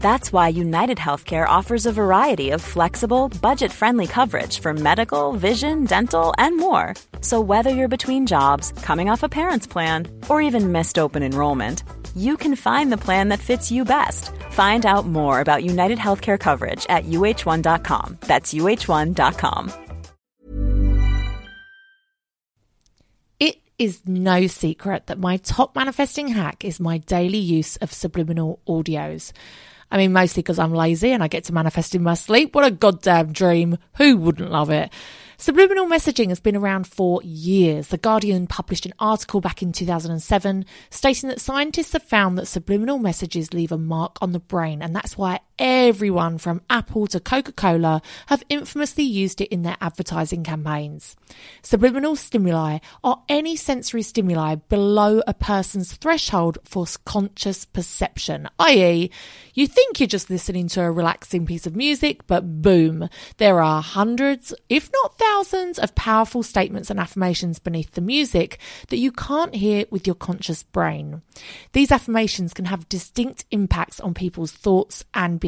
That's why United Healthcare offers a variety of flexible, budget friendly coverage for medical, vision, dental, and more. So, whether you're between jobs, coming off a parent's plan, or even missed open enrollment, you can find the plan that fits you best. Find out more about United Healthcare coverage at uh1.com. That's uh1.com. It is no secret that my top manifesting hack is my daily use of subliminal audios. I mean, mostly because I'm lazy and I get to manifest in my sleep. What a goddamn dream. Who wouldn't love it? Subliminal messaging has been around for years. The Guardian published an article back in 2007 stating that scientists have found that subliminal messages leave a mark on the brain, and that's why everyone from Apple to Coca Cola have infamously used it in their advertising campaigns. Subliminal stimuli are any sensory stimuli below a person's threshold for conscious perception, i.e., you think you're just listening to a relaxing piece of music, but boom, there are hundreds, if not thousands, of powerful statements and affirmations beneath the music that you can't hear with your conscious brain. These affirmations can have distinct impacts on people's thoughts and behavior.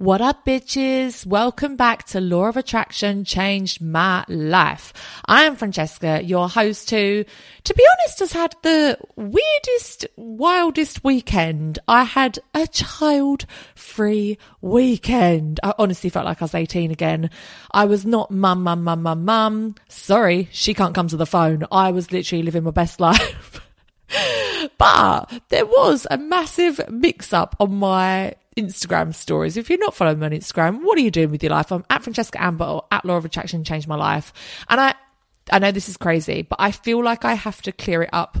What up, bitches? Welcome back to Law of Attraction Changed My Life. I am Francesca, your host who, to be honest, has had the weirdest, wildest weekend. I had a child free weekend. I honestly felt like I was 18 again. I was not mum, mum, mum, mum, mum. Sorry, she can't come to the phone. I was literally living my best life. but there was a massive mix up on my Instagram stories. If you're not following me on Instagram, what are you doing with your life? I'm at Francesca Amber or at Law of Attraction Changed My Life. And I, I know this is crazy, but I feel like I have to clear it up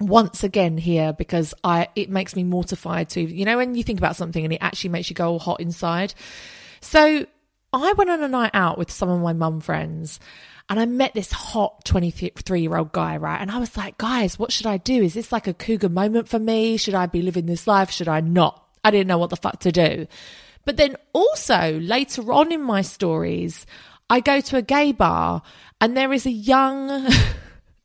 once again here because I, it makes me mortified to, you know, when you think about something and it actually makes you go all hot inside. So I went on a night out with some of my mum friends and I met this hot 23 year old guy, right? And I was like, guys, what should I do? Is this like a cougar moment for me? Should I be living this life? Should I not? I didn't know what the fuck to do. But then also later on in my stories, I go to a gay bar and there is a young,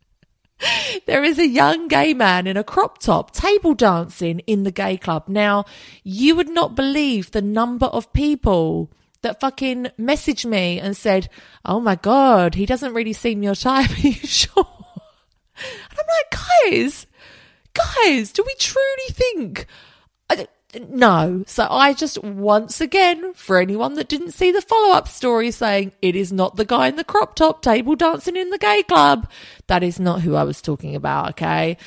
there is a young gay man in a crop top table dancing in the gay club. Now, you would not believe the number of people that fucking messaged me and said, Oh my God, he doesn't really seem your type. Are you sure? And I'm like, guys, guys, do we truly think? I, no. So I just once again, for anyone that didn't see the follow up story saying it is not the guy in the crop top table dancing in the gay club, that is not who I was talking about. Okay.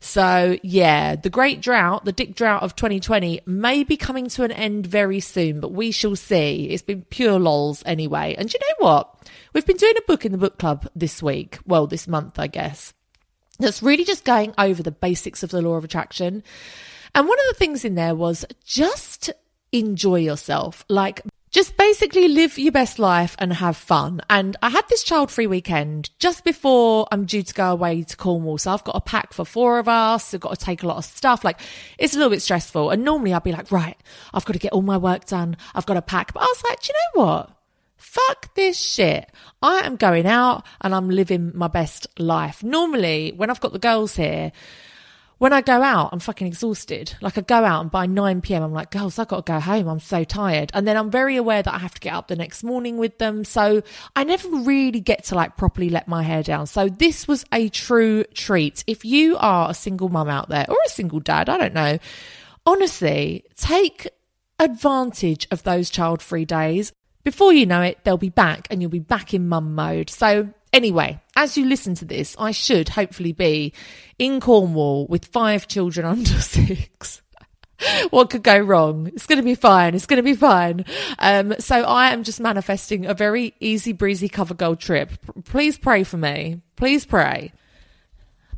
So yeah, the great drought, the dick drought of 2020 may be coming to an end very soon, but we shall see. It's been pure lols anyway. And you know what? We've been doing a book in the book club this week. Well, this month, I guess. That's really just going over the basics of the law of attraction. And one of the things in there was just enjoy yourself. Like, just basically live your best life and have fun. And I had this child free weekend just before I'm due to go away to Cornwall. So I've got a pack for four of us. I've got to take a lot of stuff. Like it's a little bit stressful. And normally I'd be like, right, I've got to get all my work done. I've got to pack. But I was like, do you know what? Fuck this shit. I am going out and I'm living my best life. Normally, when I've got the girls here, when I go out, I'm fucking exhausted. Like I go out and by 9 p.m. I'm like, girls, I've got to go home. I'm so tired. And then I'm very aware that I have to get up the next morning with them. So I never really get to like properly let my hair down. So this was a true treat. If you are a single mum out there or a single dad, I don't know, honestly, take advantage of those child free days. Before you know it, they'll be back and you'll be back in mum mode. So Anyway, as you listen to this, I should hopefully be in Cornwall with five children under six. what could go wrong? It's going to be fine. It's going to be fine. Um, so I am just manifesting a very easy breezy cover girl trip. Please pray for me. Please pray.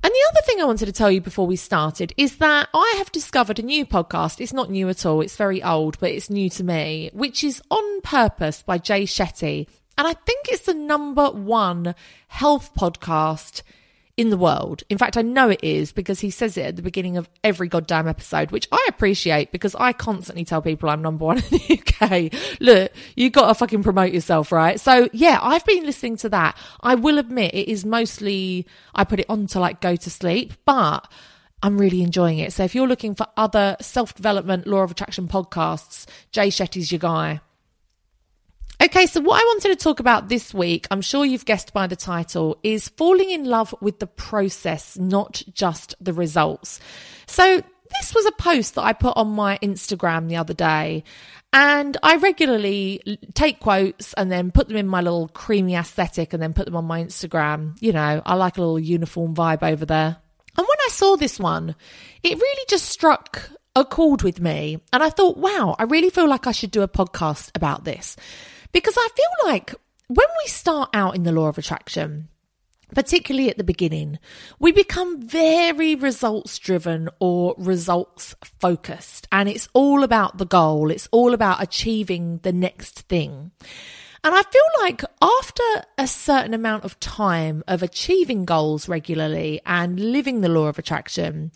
And the other thing I wanted to tell you before we started is that I have discovered a new podcast. It's not new at all. It's very old, but it's new to me, which is On Purpose by Jay Shetty. And I think it's the number one health podcast in the world. In fact, I know it is because he says it at the beginning of every goddamn episode, which I appreciate because I constantly tell people I'm number one in the UK. Look, you got to fucking promote yourself, right? So yeah, I've been listening to that. I will admit it is mostly, I put it on to like go to sleep, but I'm really enjoying it. So if you're looking for other self development, law of attraction podcasts, Jay Shetty's your guy. Okay, so what I wanted to talk about this week, I'm sure you've guessed by the title, is falling in love with the process, not just the results. So this was a post that I put on my Instagram the other day. And I regularly take quotes and then put them in my little creamy aesthetic and then put them on my Instagram. You know, I like a little uniform vibe over there. And when I saw this one, it really just struck a chord with me. And I thought, wow, I really feel like I should do a podcast about this. Because I feel like when we start out in the law of attraction, particularly at the beginning, we become very results driven or results focused. And it's all about the goal, it's all about achieving the next thing. And I feel like after a certain amount of time of achieving goals regularly and living the law of attraction,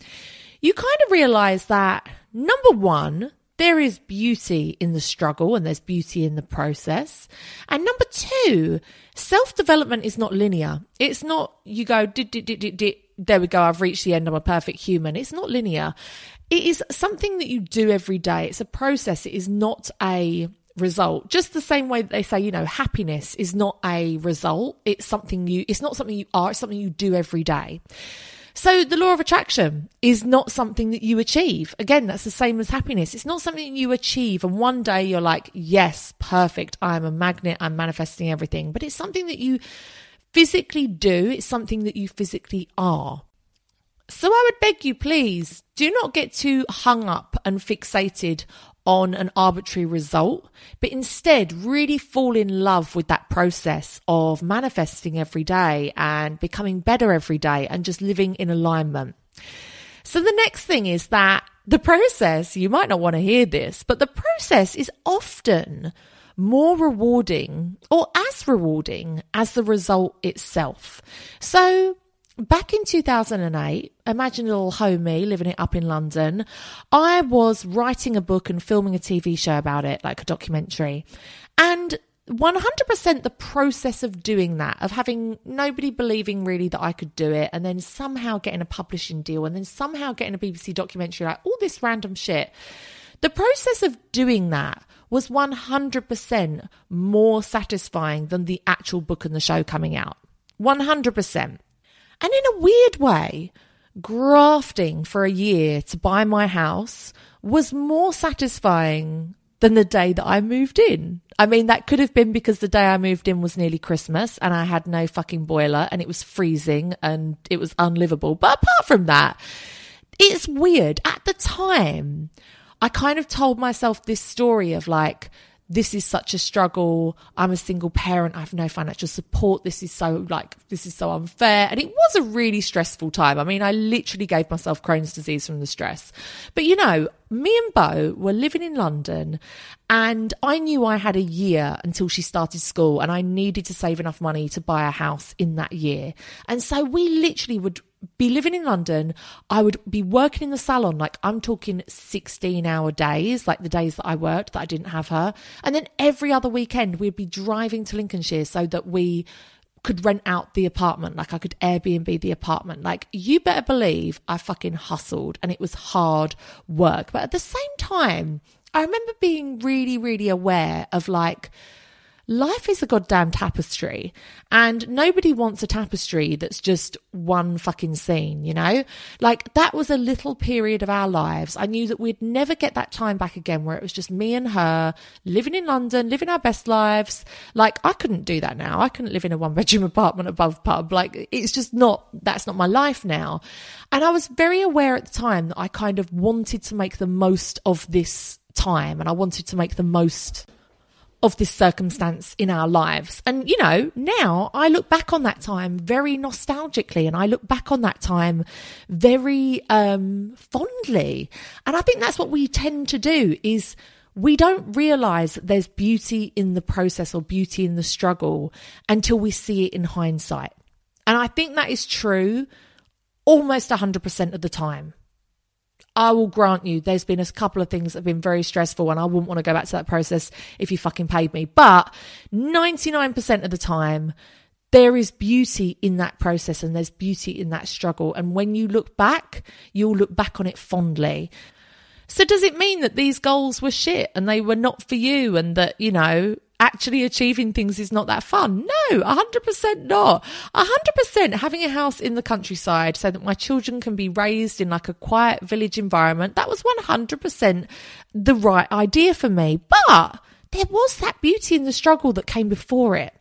you kind of realize that number one, there is beauty in the struggle and there's beauty in the process. And number two, self development is not linear. It's not you go, did, did, did, did, did, there we go, I've reached the end, I'm a perfect human. It's not linear. It is something that you do every day. It's a process. It is not a result. Just the same way that they say, you know, happiness is not a result. It's something you, it's not something you are, it's something you do every day. So the law of attraction is not something that you achieve. Again, that's the same as happiness. It's not something you achieve. And one day you're like, yes, perfect. I'm a magnet. I'm manifesting everything. But it's something that you physically do. It's something that you physically are. So I would beg you, please, do not get too hung up and fixated on an arbitrary result, but instead really fall in love with that process of manifesting every day and becoming better every day and just living in alignment. So the next thing is that the process, you might not want to hear this, but the process is often more rewarding or as rewarding as the result itself. So back in 2008, imagine a little homie living it up in London. I was writing a book and filming a TV show about it, like a documentary. And 100% the process of doing that, of having nobody believing really that I could do it, and then somehow getting a publishing deal, and then somehow getting a BBC documentary, like all this random shit. The process of doing that was 100% more satisfying than the actual book and the show coming out. 100%. And in a weird way, grafting for a year to buy my house was more satisfying than the day that I moved in. I mean, that could have been because the day I moved in was nearly Christmas and I had no fucking boiler and it was freezing and it was unlivable. But apart from that, it's weird. At the time, I kind of told myself this story of like, this is such a struggle. I'm a single parent. I have no financial support. This is so like, this is so unfair. And it was a really stressful time. I mean, I literally gave myself Crohn's disease from the stress. But you know, me and Bo were living in London and I knew I had a year until she started school and I needed to save enough money to buy a house in that year. And so we literally would be living in London, I would be working in the salon, like I'm talking 16 hour days, like the days that I worked that I didn't have her. And then every other weekend, we'd be driving to Lincolnshire so that we could rent out the apartment. Like I could Airbnb the apartment. Like you better believe I fucking hustled and it was hard work. But at the same time, I remember being really, really aware of like, life is a goddamn tapestry and nobody wants a tapestry that's just one fucking scene, you know? Like that was a little period of our lives. I knew that we'd never get that time back again where it was just me and her living in London, living our best lives. Like I couldn't do that now. I couldn't live in a one bedroom apartment above pub. Like it's just not, that's not my life now. And I was very aware at the time that I kind of wanted to make the most of this time and I wanted to make the most of this circumstance in our lives. And, you know, now I look back on that time very nostalgically and I look back on that time very um, fondly. And I think that's what we tend to do is we don't realize that there's beauty in the process or beauty in the struggle until we see it in hindsight. And I think that is true almost 100% of the time. I will grant you there's been a couple of things that have been very stressful and I wouldn't want to go back to that process if you fucking paid me. But 99% of the time, there is beauty in that process and there's beauty in that struggle. And when you look back, you'll look back on it fondly. So does it mean that these goals were shit and they were not for you and that, you know, actually achieving things is not that fun. No, 100% not. 100% having a house in the countryside so that my children can be raised in like a quiet village environment. That was 100% the right idea for me. But there was that beauty in the struggle that came before it.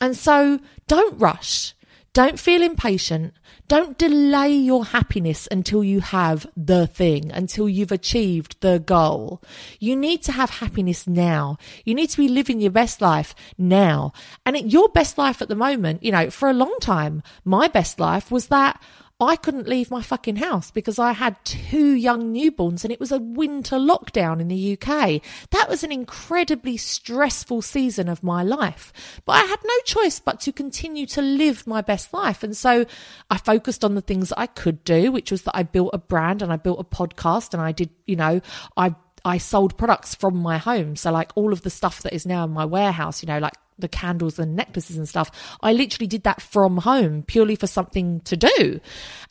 And so don't rush. Don't feel impatient. Don't delay your happiness until you have the thing, until you've achieved the goal. You need to have happiness now. You need to be living your best life now. And your best life at the moment, you know, for a long time, my best life was that I couldn't leave my fucking house because I had two young newborns and it was a winter lockdown in the UK. That was an incredibly stressful season of my life. But I had no choice but to continue to live my best life. And so I focused on the things that I could do, which was that I built a brand and I built a podcast and I did, you know, I I sold products from my home. So like all of the stuff that is now in my warehouse, you know, like the candles and necklaces and stuff. I literally did that from home purely for something to do.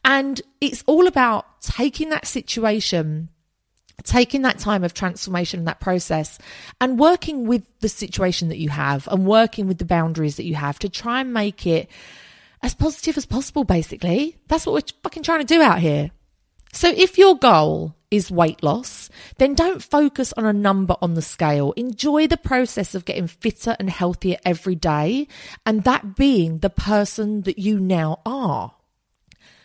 And it's all about taking that situation taking that time of transformation and that process and working with the situation that you have and working with the boundaries that you have to try and make it as positive as possible, basically. That's what we're fucking trying to do out here. So if your goal is weight loss, then don't focus on a number on the scale. Enjoy the process of getting fitter and healthier every day, and that being the person that you now are.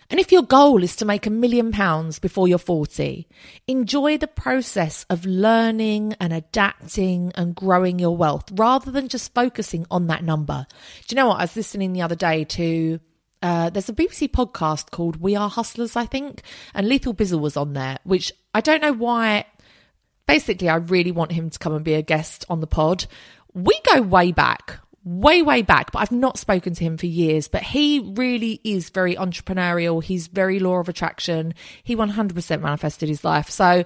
And if your goal is to make a million pounds before you're 40, enjoy the process of learning and adapting and growing your wealth rather than just focusing on that number. Do you know what? I was listening the other day to uh, there's a BBC podcast called We Are Hustlers, I think, and Lethal Bizzle was on there, which I don't know why. Basically, I really want him to come and be a guest on the pod. We go way back, way, way back, but I've not spoken to him for years. But he really is very entrepreneurial. He's very law of attraction. He 100% manifested his life. So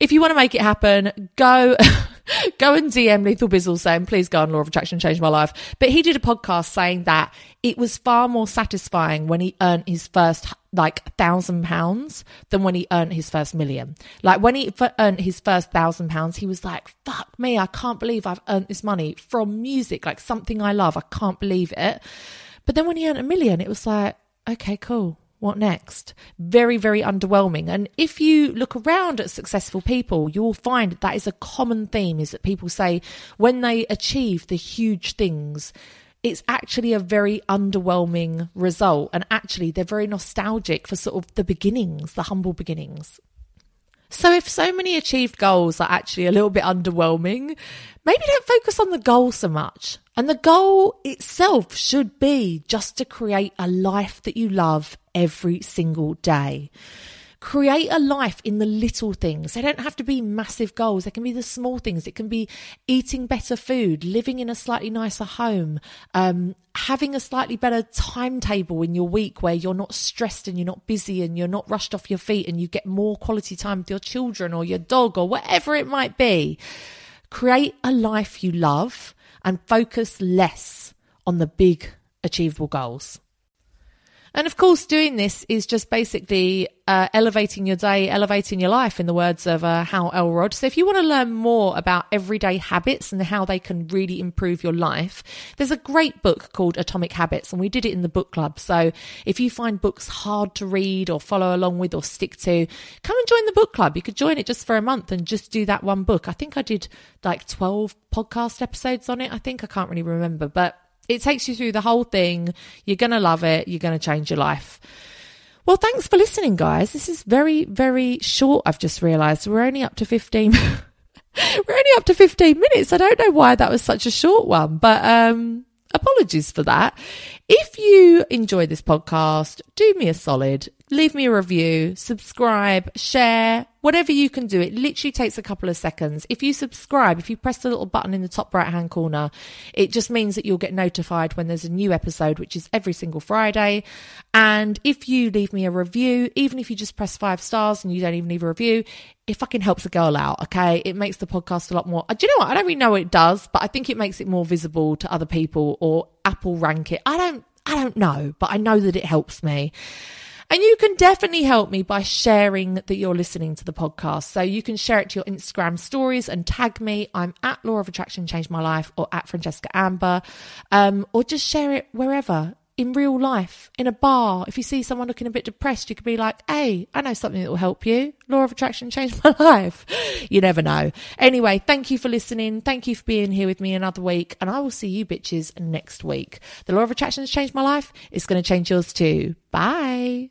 if you want to make it happen, go go and DM Lethal Bizzle saying, please go on Law of Attraction, change my life. But he did a podcast saying that it was far more satisfying when he earned his first like thousand pounds than when he earned his first million. Like when he earned his first thousand pounds, he was like, fuck me, I can't believe I've earned this money from music, like something I love. I can't believe it. But then when he earned a million, it was like, okay, cool what next? Very, very underwhelming. And if you look around at successful people, you will find that, that is a common theme is that people say when they achieve the huge things, it's actually a very underwhelming result. And actually, they're very nostalgic for sort of the beginnings, the humble beginnings. So if so many achieved goals are actually a little bit underwhelming, maybe don't focus on the goal so much. And the goal itself should be just to create a life that you love every single day. Create a life in the little things. They don't have to be massive goals. They can be the small things. It can be eating better food, living in a slightly nicer home, um, having a slightly better timetable in your week where you're not stressed and you're not busy and you're not rushed off your feet and you get more quality time with your children or your dog or whatever it might be. Create a life you love and focus less on the big achievable goals. And of course, doing this is just basically uh, elevating your day, elevating your life, in the words of uh, Hal Elrod. So, if you want to learn more about everyday habits and how they can really improve your life, there's a great book called Atomic Habits, and we did it in the book club. So, if you find books hard to read or follow along with or stick to, come and join the book club. You could join it just for a month and just do that one book. I think I did like 12 podcast episodes on it. I think I can't really remember, but it takes you through the whole thing. You're going to love it. You're going to change your life. Well, thanks for listening, guys. This is very, very short. I've just realized we're only up to 15. we're only up to 15 minutes. I don't know why that was such a short one, but, um, apologies for that. If you enjoy this podcast, do me a solid, leave me a review, subscribe, share, whatever you can do. It literally takes a couple of seconds. If you subscribe, if you press the little button in the top right hand corner, it just means that you'll get notified when there's a new episode, which is every single Friday. And if you leave me a review, even if you just press five stars and you don't even leave a review, it fucking helps a girl out. Okay. It makes the podcast a lot more. Uh, do you know what? I don't really know what it does, but I think it makes it more visible to other people or Apple rank it. I don't, I don't know, but I know that it helps me. And you can definitely help me by sharing that you're listening to the podcast. So you can share it to your Instagram stories and tag me. I'm at Law of Attraction Changed My Life or at Francesca Amber. Um, or just share it wherever in real life, in a bar. If you see someone looking a bit depressed, you could be like, Hey, I know something that will help you. Law of attraction changed my life. You never know. Anyway, thank you for listening. Thank you for being here with me another week. And I will see you bitches next week. The law of attraction has changed my life. It's going to change yours too. Bye.